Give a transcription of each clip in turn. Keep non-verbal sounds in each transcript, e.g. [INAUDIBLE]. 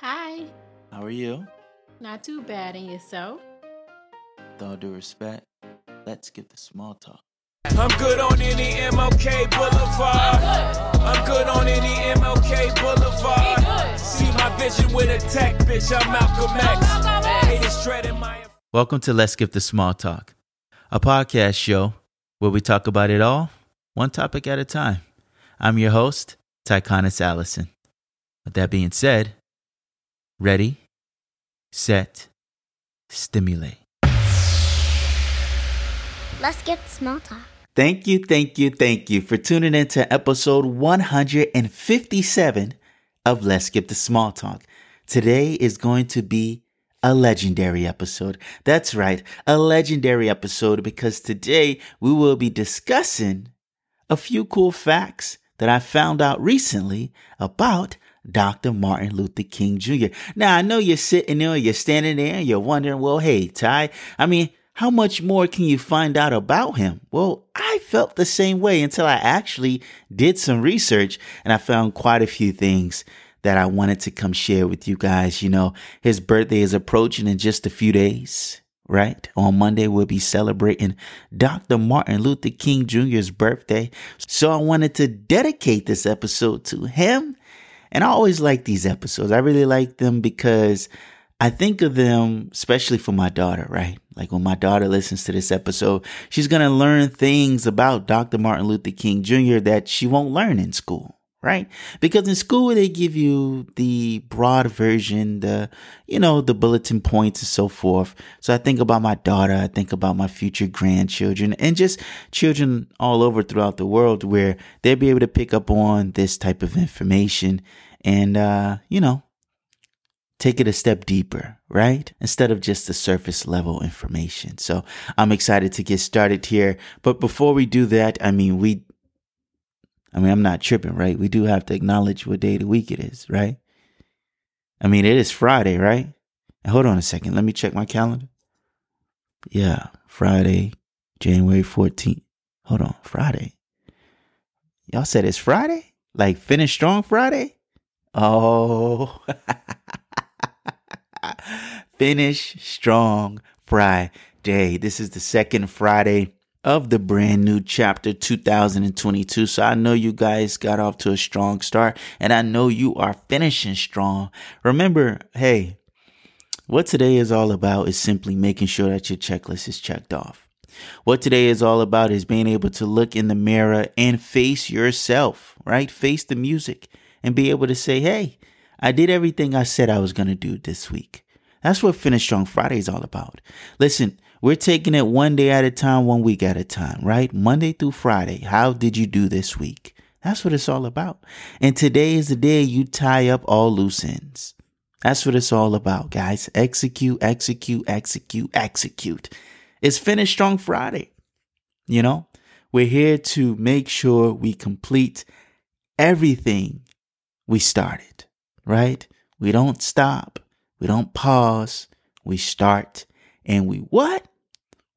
Hi. How are you? Not too bad in yourself. With all due respect, let's get the small talk. I'm good on any MLK Boulevard. I'm good on any MLK Boulevard. See my vision with a tech bitch. I'm Malcolm X. Haters treading my. Welcome to Let's Skip the Small Talk, a podcast show where we talk about it all, one topic at a time. I'm your host, Tyconis Allison. With that being said, ready, set, stimulate. Let's get small talk. Thank you, thank you, thank you for tuning in to episode 157 of Let's Skip the Small Talk. Today is going to be a legendary episode. That's right, a legendary episode because today we will be discussing a few cool facts that I found out recently about Dr. Martin Luther King Jr. Now, I know you're sitting there, you're standing there, and you're wondering, well, hey, Ty, I mean, how much more can you find out about him? Well, I felt the same way until I actually did some research and I found quite a few things that I wanted to come share with you guys. You know, his birthday is approaching in just a few days, right? On Monday, we'll be celebrating Dr. Martin Luther King Jr.'s birthday. So I wanted to dedicate this episode to him. And I always like these episodes. I really like them because I think of them, especially for my daughter, right? Like when my daughter listens to this episode, she's going to learn things about Dr. Martin Luther King Jr. that she won't learn in school right? Because in school they give you the broad version, the you know, the bulletin points and so forth. So I think about my daughter, I think about my future grandchildren and just children all over throughout the world where they'll be able to pick up on this type of information and uh, you know, take it a step deeper, right? Instead of just the surface level information. So I'm excited to get started here. But before we do that, I mean, we, I mean, I'm not tripping, right? We do have to acknowledge what day of the week it is, right? I mean, it is Friday, right? Hold on a second. Let me check my calendar. Yeah, Friday, January 14th. Hold on, Friday. Y'all said it's Friday? Like finish strong Friday? Oh. [LAUGHS] Finish strong Friday. This is the second Friday of the brand new chapter 2022. So I know you guys got off to a strong start and I know you are finishing strong. Remember, hey, what today is all about is simply making sure that your checklist is checked off. What today is all about is being able to look in the mirror and face yourself, right? Face the music and be able to say, hey, I did everything I said I was going to do this week. That's what Finish Strong Friday is all about. Listen, we're taking it one day at a time, one week at a time, right? Monday through Friday. How did you do this week? That's what it's all about. And today is the day you tie up all loose ends. That's what it's all about, guys. Execute, execute, execute, execute. It's Finish Strong Friday. You know, we're here to make sure we complete everything we started, right? We don't stop. We don't pause. We start and we what?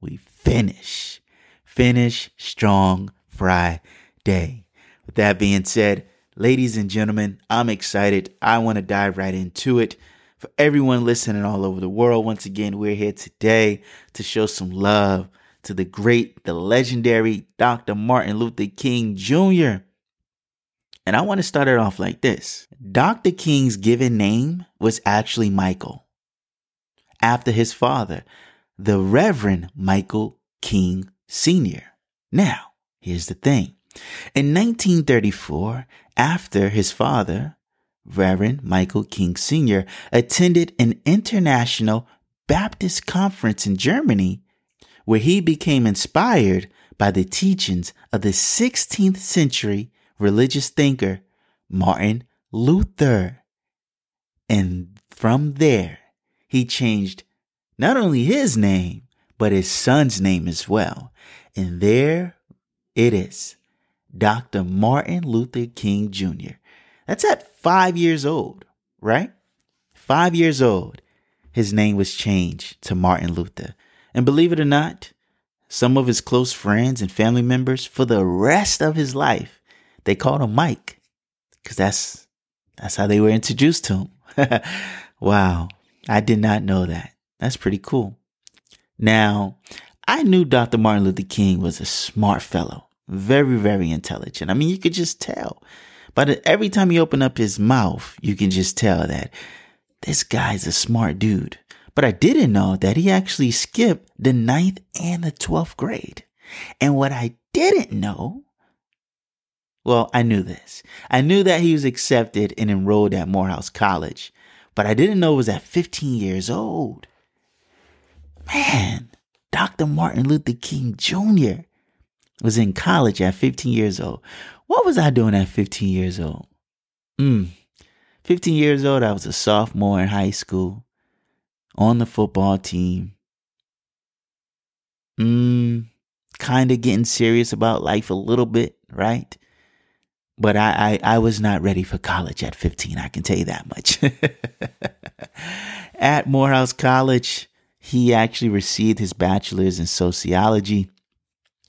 We finish. Finish strong Friday. With that being said, ladies and gentlemen, I'm excited. I want to dive right into it. For everyone listening all over the world, once again, we're here today to show some love to the great, the legendary Dr. Martin Luther King Jr. And I want to start it off like this Dr. King's given name was actually Michael, after his father, the Reverend Michael King Sr. Now, here's the thing. In 1934, after his father, Reverend Michael King Sr., attended an international Baptist conference in Germany, where he became inspired by the teachings of the 16th century religious thinker Martin Luther. And from there, he changed not only his name, but his son's name as well. And there it is Dr. Martin Luther King Jr. That's at five years old, right? Five years old, his name was changed to Martin Luther. And believe it or not, some of his close friends and family members for the rest of his life, they called him Mike because that's that's how they were introduced to him. [LAUGHS] wow. I did not know that. That's pretty cool. Now, I knew Dr. Martin Luther King was a smart fellow, very, very intelligent. I mean, you could just tell. But every time he opened up his mouth, you can just tell that this guy's a smart dude. But I didn't know that he actually skipped the ninth and the 12th grade. And what I didn't know, well, I knew this. I knew that he was accepted and enrolled at Morehouse College, but I didn't know it was at 15 years old. Man, Dr. Martin Luther King Jr. was in college at 15 years old. What was I doing at 15 years old? Hmm. 15 years old, I was a sophomore in high school on the football team. Hmm. Kind of getting serious about life a little bit, right? But I, I, I was not ready for college at 15, I can tell you that much. [LAUGHS] at Morehouse College, he actually received his bachelor's in sociology.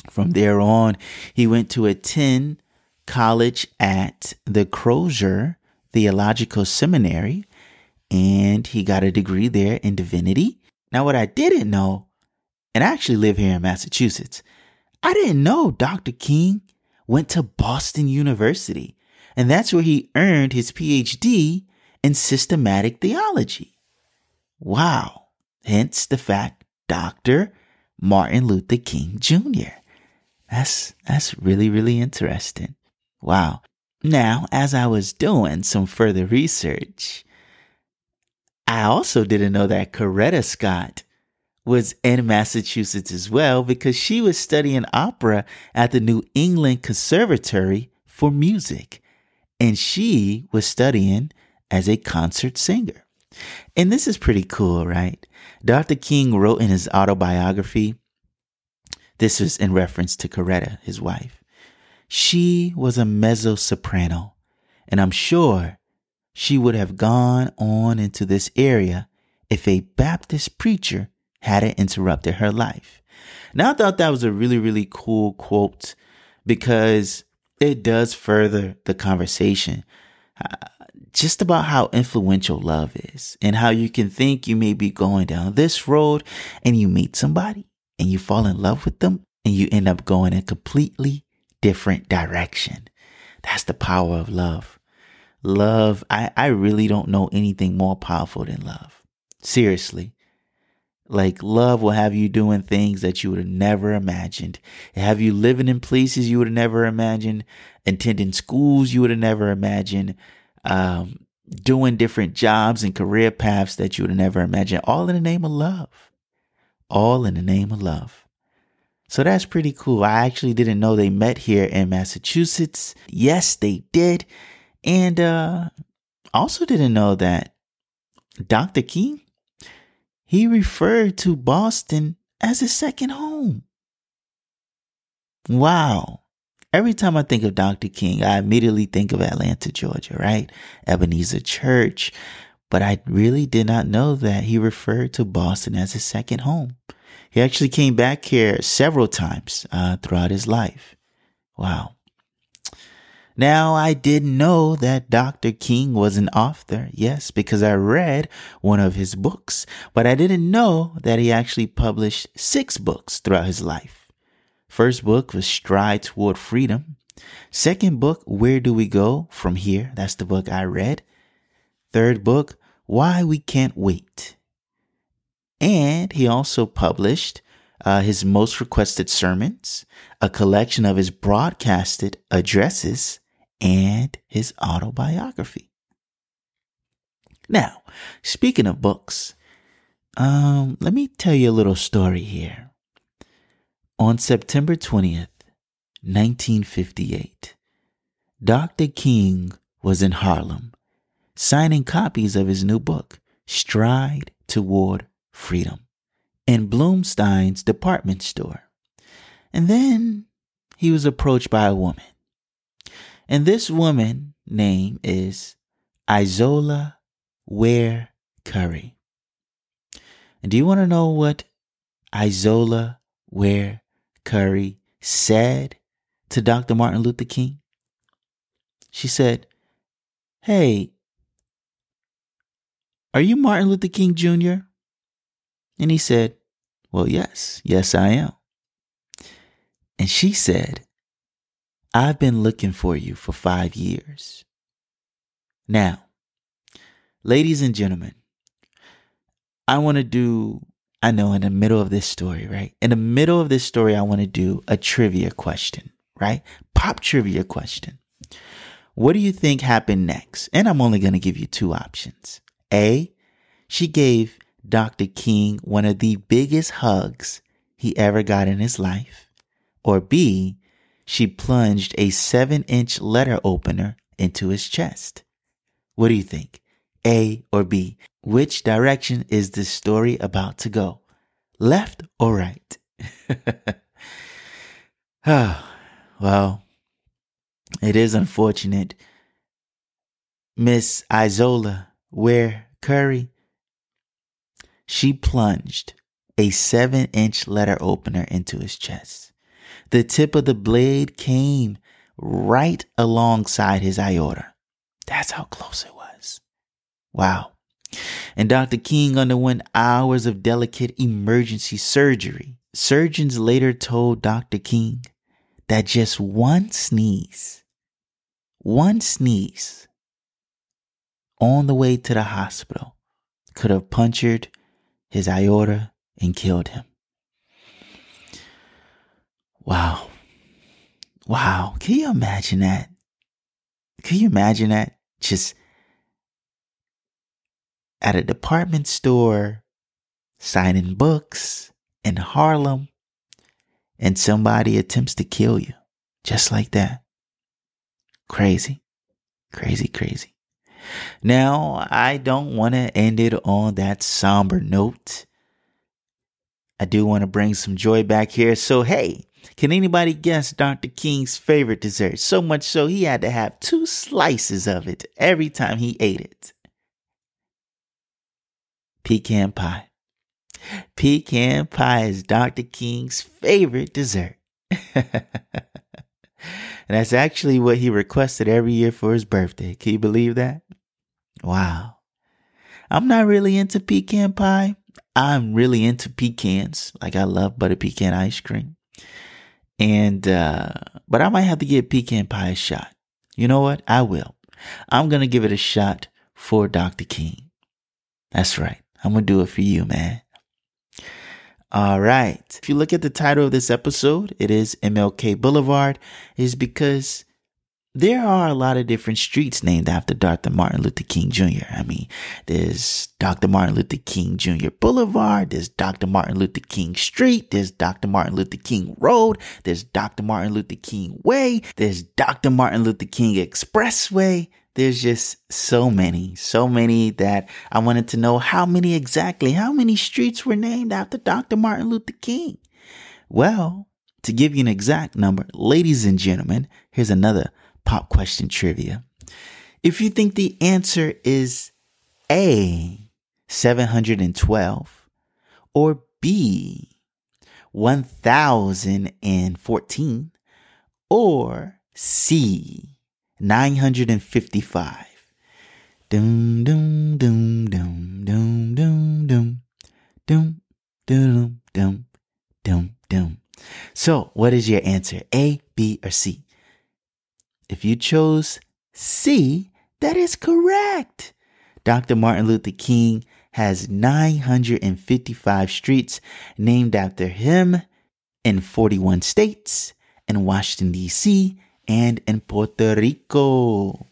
From there on, he went to attend college at the Crozer Theological Seminary and he got a degree there in divinity. Now, what I didn't know, and I actually live here in Massachusetts, I didn't know Dr. King went to Boston University, and that's where he earned his PhD in systematic theology. Wow. Hence the fact Dr. Martin Luther King Jr. That's that's really really interesting. Wow. Now, as I was doing some further research, I also didn't know that Coretta Scott was in Massachusetts as well because she was studying opera at the New England Conservatory for Music. And she was studying as a concert singer. And this is pretty cool, right? Dr. King wrote in his autobiography, this was in reference to Coretta, his wife. She was a mezzo soprano, and I'm sure she would have gone on into this area if a Baptist preacher hadn't interrupted her life. Now, I thought that was a really, really cool quote because it does further the conversation uh, just about how influential love is and how you can think you may be going down this road and you meet somebody and you fall in love with them and you end up going a completely different direction. That's the power of love. Love, I, I really don't know anything more powerful than love. Seriously. Like love will have you doing things that you would have never imagined. Have you living in places you would have never imagined, attending schools you would have never imagined, um, doing different jobs and career paths that you would have never imagined, all in the name of love. All in the name of love. So that's pretty cool. I actually didn't know they met here in Massachusetts. Yes, they did. And uh also didn't know that Dr. King he referred to Boston as his second home. Wow. Every time I think of Dr. King, I immediately think of Atlanta, Georgia, right? Ebenezer Church. But I really did not know that he referred to Boston as his second home. He actually came back here several times uh, throughout his life. Wow. Now, I didn't know that Dr. King was an author, yes, because I read one of his books, but I didn't know that he actually published six books throughout his life. First book was Stride Toward Freedom. Second book, Where Do We Go From Here? That's the book I read. Third book, Why We Can't Wait. And he also published uh, his most requested sermons, a collection of his broadcasted addresses, and his autobiography. Now, speaking of books, um, let me tell you a little story here. On September 20th, 1958, Dr. King was in Harlem signing copies of his new book, Stride Toward Freedom, in Blumstein's department store. And then he was approached by a woman. And this woman name is Izola Ware Curry. And do you want to know what Izola Ware Curry said to Dr. Martin Luther King? She said, Hey, Are you Martin Luther King Jr.? And he said, Well, yes, yes, I am. And she said, I've been looking for you for five years. Now, ladies and gentlemen, I want to do, I know in the middle of this story, right? In the middle of this story, I want to do a trivia question, right? Pop trivia question. What do you think happened next? And I'm only going to give you two options. A, she gave Dr. King one of the biggest hugs he ever got in his life. Or B, she plunged a seven inch letter opener into his chest. What do you think? A or B? Which direction is this story about to go? Left or right? [LAUGHS] Ah, well, it is unfortunate. Miss Izola Ware Curry, she plunged a seven inch letter opener into his chest. The tip of the blade came right alongside his aorta. That's how close it was. Wow. And Dr. King underwent hours of delicate emergency surgery. Surgeons later told Dr. King that just one sneeze, one sneeze on the way to the hospital could have punctured his aorta and killed him. Wow. Wow. Can you imagine that? Can you imagine that? Just at a department store, signing books in Harlem, and somebody attempts to kill you just like that. Crazy. Crazy, crazy. Now, I don't want to end it on that somber note. I do want to bring some joy back here. So, hey, can anybody guess Dr. King's favorite dessert? So much so he had to have two slices of it every time he ate it. Pecan pie. Pecan pie is Dr. King's favorite dessert. [LAUGHS] and that's actually what he requested every year for his birthday. Can you believe that? Wow. I'm not really into pecan pie. I'm really into pecans. Like I love butter pecan ice cream. And, uh, but I might have to give pecan pie a shot. You know what? I will. I'm going to give it a shot for Dr. King. That's right. I'm going to do it for you, man. All right. If you look at the title of this episode, it is MLK Boulevard, is because there are a lot of different streets named after Dr. Martin Luther King Jr. I mean, there's Dr. Martin Luther King Jr. Boulevard, there's Dr. Martin Luther King Street, there's Dr. Martin Luther King Road, there's Dr. Martin Luther King Way, there's Dr. Martin Luther King Expressway. There's just so many, so many that I wanted to know how many exactly, how many streets were named after Dr. Martin Luther King. Well, to give you an exact number, ladies and gentlemen, here's another pop question trivia. If you think the answer is A, 712, or B, 1014, or C, 955. Dum dum dum dum dum dum dum dum dum dum dum dum. So, what is your answer? A, B, or C? If you chose C, that is correct. Dr. Martin Luther King has 955 streets named after him in 41 states, in Washington, D.C., and in Puerto Rico.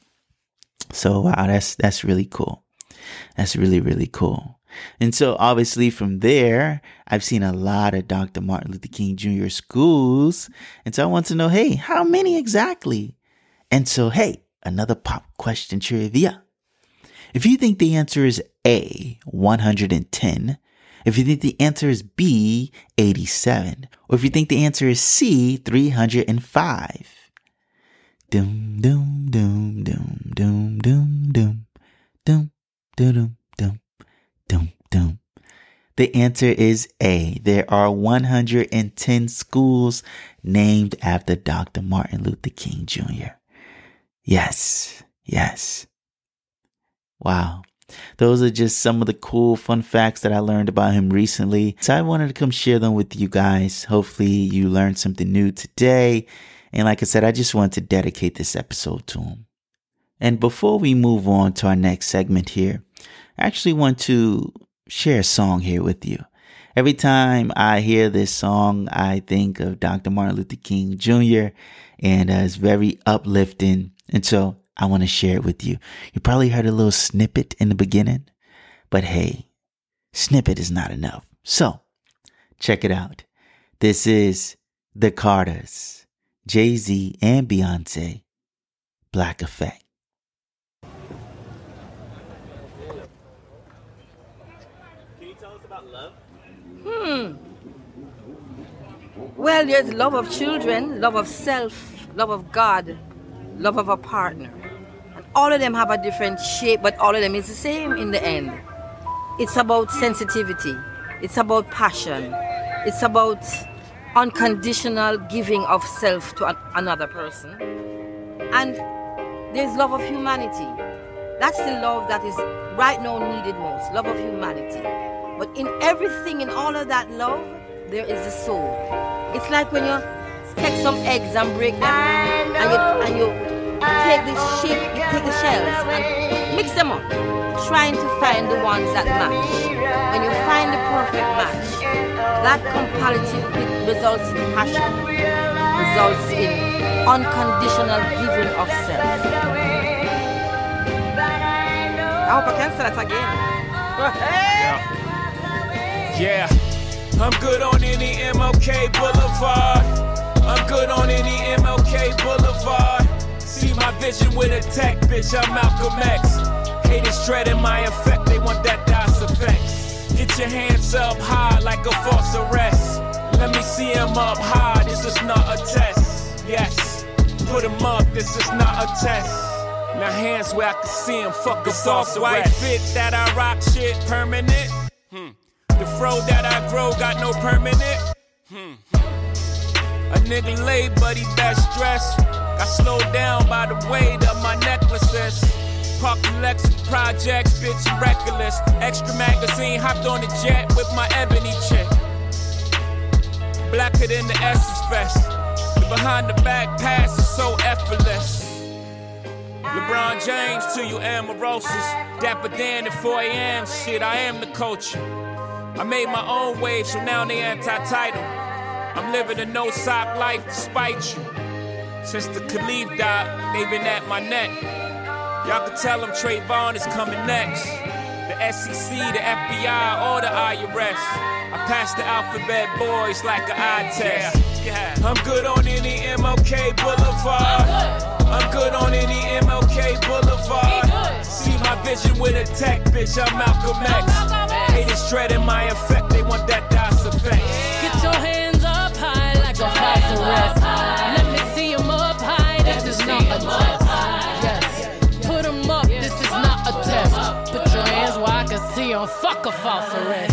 So wow, that's that's really cool. That's really, really cool. And so obviously from there, I've seen a lot of Dr. Martin Luther King Jr. schools. And so I want to know, hey, how many exactly? And so, hey, another pop question trivia. If you think the answer is A, 110, if you think the answer is B, 87, or if you think the answer is C, 305. Doom, doom, doom, doom, doom, doom, doom, doom, doom, doom, doom, doom. The answer is A. There are 110 schools named after Dr. Martin Luther King Jr. Yes, yes. Wow. Those are just some of the cool, fun facts that I learned about him recently. So I wanted to come share them with you guys. Hopefully, you learned something new today. And like I said, I just wanted to dedicate this episode to him. And before we move on to our next segment here, I actually want to share a song here with you. Every time I hear this song, I think of Dr. Martin Luther King Jr. and uh, it's very uplifting. And so I want to share it with you. You probably heard a little snippet in the beginning, but hey, snippet is not enough. So check it out. This is The Carters, Jay Z and Beyonce, Black Effect. Hmm. Well, there's love of children, love of self, love of God, love of a partner. And all of them have a different shape, but all of them is the same in the end. It's about sensitivity, it's about passion, it's about unconditional giving of self to another person. And there's love of humanity. That's the love that is right now needed most love of humanity. But in everything, in all of that love, there is a soul. It's like when you take some eggs and break them, and you, and you take the shape, you take the shells and mix them up, trying to find the ones that match. When you find the perfect match, that comparative results in passion, results in unconditional giving of self. I hope I can say that again. Yeah, I'm good on any MLK Boulevard. I'm good on any MLK Boulevard. See my vision with a tech, bitch. I'm Malcolm X. Haters dreading my effect, they want that DOS effect. Get your hands up high like a false arrest. Let me see him up high, this is not a test. Yes, put him up, this is not a test. Now hands where I can see him, fuck a false white fit that I rock shit permanent. Hmm. The fro that I grow got no permanent. Hmm. A nigga late, but he best dressed. Got slowed down by the weight of my necklaces. Parked Lexus projects, bitch, reckless. Extra magazine, hopped on the jet with my ebony chick. Blacker than the Essence Fest. The behind the back pass is so effortless. LeBron James to you Omarosas. Dapper Dan at 4 a.m. Shit, I am the culture. I made my own wave, so now they anti-title. I'm living a no sock life despite you. Since the Kalief died, they've been at my neck. Y'all can tell them Trayvon is coming next. The SEC, the FBI, all the IRS. I pass the alphabet boys like an eye test. I'm good on any MLK Boulevard. I'm good on any MLK Boulevard. See my vision with a tech, bitch. I'm Malcolm X. Haters dreading my effect, they want that DOS effect. Get your hands up high like a house arrest. Let me see 'em up high. This is not a test. Yes. Put 'em up. This is not a test. Put your hands where I can see 'em. Fuck a false arrest.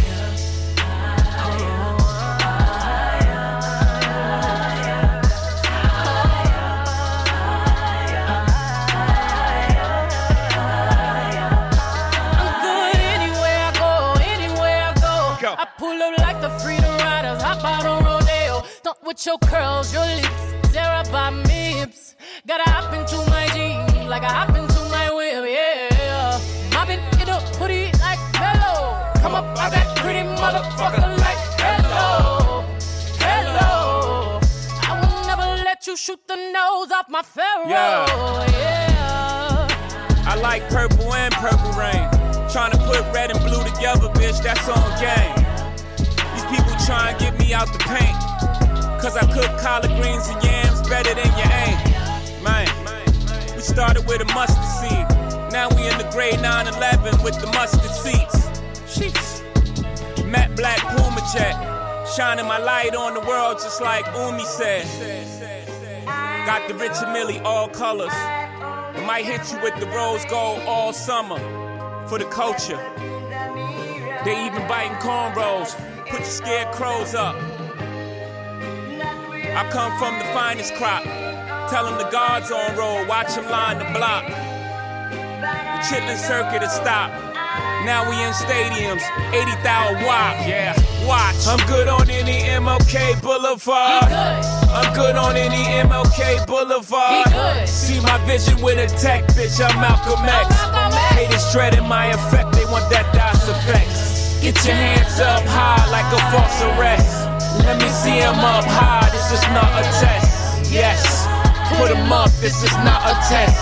With your curls, your lips, tear up my hips. Gotta hop into my jeans, like I hop into my whip, yeah. Mobbing in a hoodie like mellow. Come up, I that pretty motherfucker like hello, hello. I will never let you shoot the nose off my pharaoh, Yeah. yeah. I like purple and purple rain. Trying to put red and blue together, bitch, that's on game. These people try and get me out the paint. Cause I cook collard greens and yams better than your aim. Man, we started with a mustard seed. Now we in the grade 911 with the mustard seats. Sheesh. Matte black Puma jet. Shining my light on the world just like Umi said. Got the Richard Mille all colors. I might hit you with the rose gold all summer for the culture. They even biting cornrows. Put your scarecrows up. I come from the finest crop. Tell them the guards on roll. Watch them line the block. The chitlin circuit is stop. Now we in stadiums, 80,000 watch, yeah. Watch. I'm good on any MLK Boulevard. I'm good on any MLK Boulevard. See my vision with a tech, bitch. I'm Malcolm X. Haters treading my effect, they want that DOS effect. Get your hands up high like a false arrest. Let me see him up high, this is not a test. Yes, put him up, this is not a test.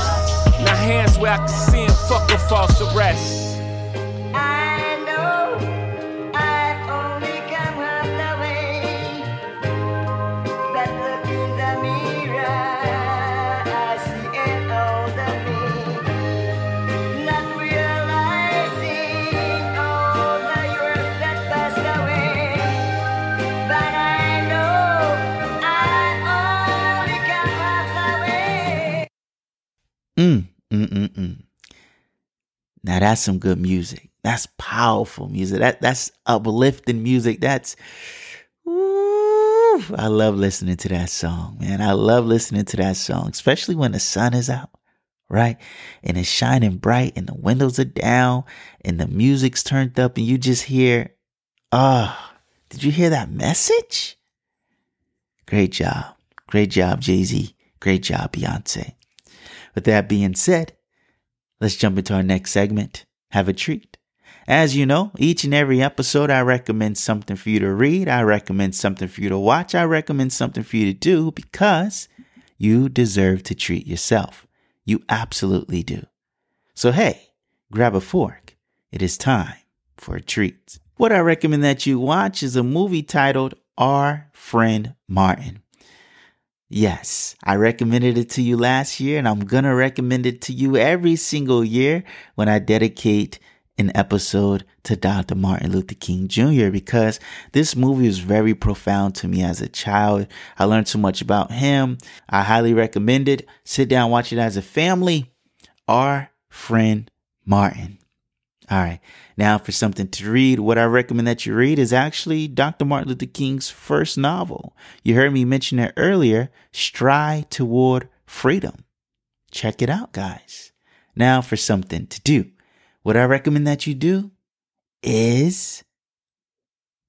Now hands where I can see him, fuck a false arrest. Now that's some good music. That's powerful music. That that's uplifting music. That's ooh, I love listening to that song, man. I love listening to that song, especially when the sun is out, right? And it's shining bright and the windows are down and the music's turned up and you just hear, ah, did you hear that message? Great job. Great job, Jay-Z. Great job, Beyonce. With that being said, let's jump into our next segment. Have a treat. As you know, each and every episode, I recommend something for you to read. I recommend something for you to watch. I recommend something for you to do because you deserve to treat yourself. You absolutely do. So, hey, grab a fork. It is time for a treat. What I recommend that you watch is a movie titled Our Friend Martin. Yes, I recommended it to you last year, and I'm gonna recommend it to you every single year when I dedicate an episode to Dr. Martin Luther King Jr. because this movie was very profound to me as a child. I learned so much about him. I highly recommend it. Sit down, watch it as a family. Our friend Martin. All right. Now for something to read, what I recommend that you read is actually Dr. Martin Luther King's first novel. You heard me mention it earlier, Stride Toward Freedom. Check it out, guys. Now for something to do. What I recommend that you do is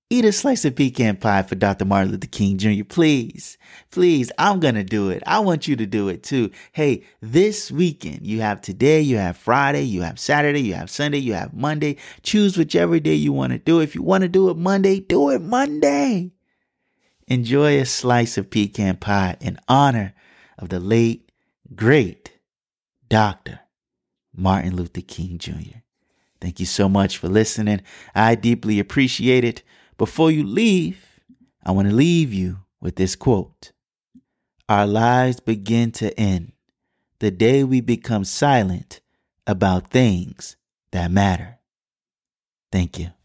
eat a slice of pecan pie for Dr. Martin Luther King Jr. Please, please, I'm going to do it. I want you to do it too. Hey, this weekend, you have today, you have Friday, you have Saturday, you have Sunday, you have Monday. Choose whichever day you want to do. If you want to do it Monday, do it Monday. Enjoy a slice of pecan pie in honor of the late, great Dr. Martin Luther King Jr. Thank you so much for listening. I deeply appreciate it. Before you leave, I want to leave you with this quote Our lives begin to end the day we become silent about things that matter. Thank you.